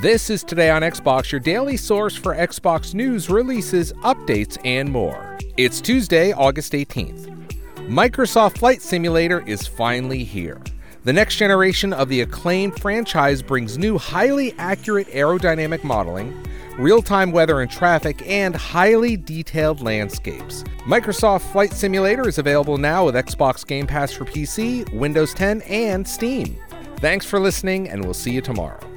This is Today on Xbox, your daily source for Xbox news, releases, updates, and more. It's Tuesday, August 18th. Microsoft Flight Simulator is finally here. The next generation of the acclaimed franchise brings new, highly accurate aerodynamic modeling, real time weather and traffic, and highly detailed landscapes. Microsoft Flight Simulator is available now with Xbox Game Pass for PC, Windows 10, and Steam. Thanks for listening, and we'll see you tomorrow.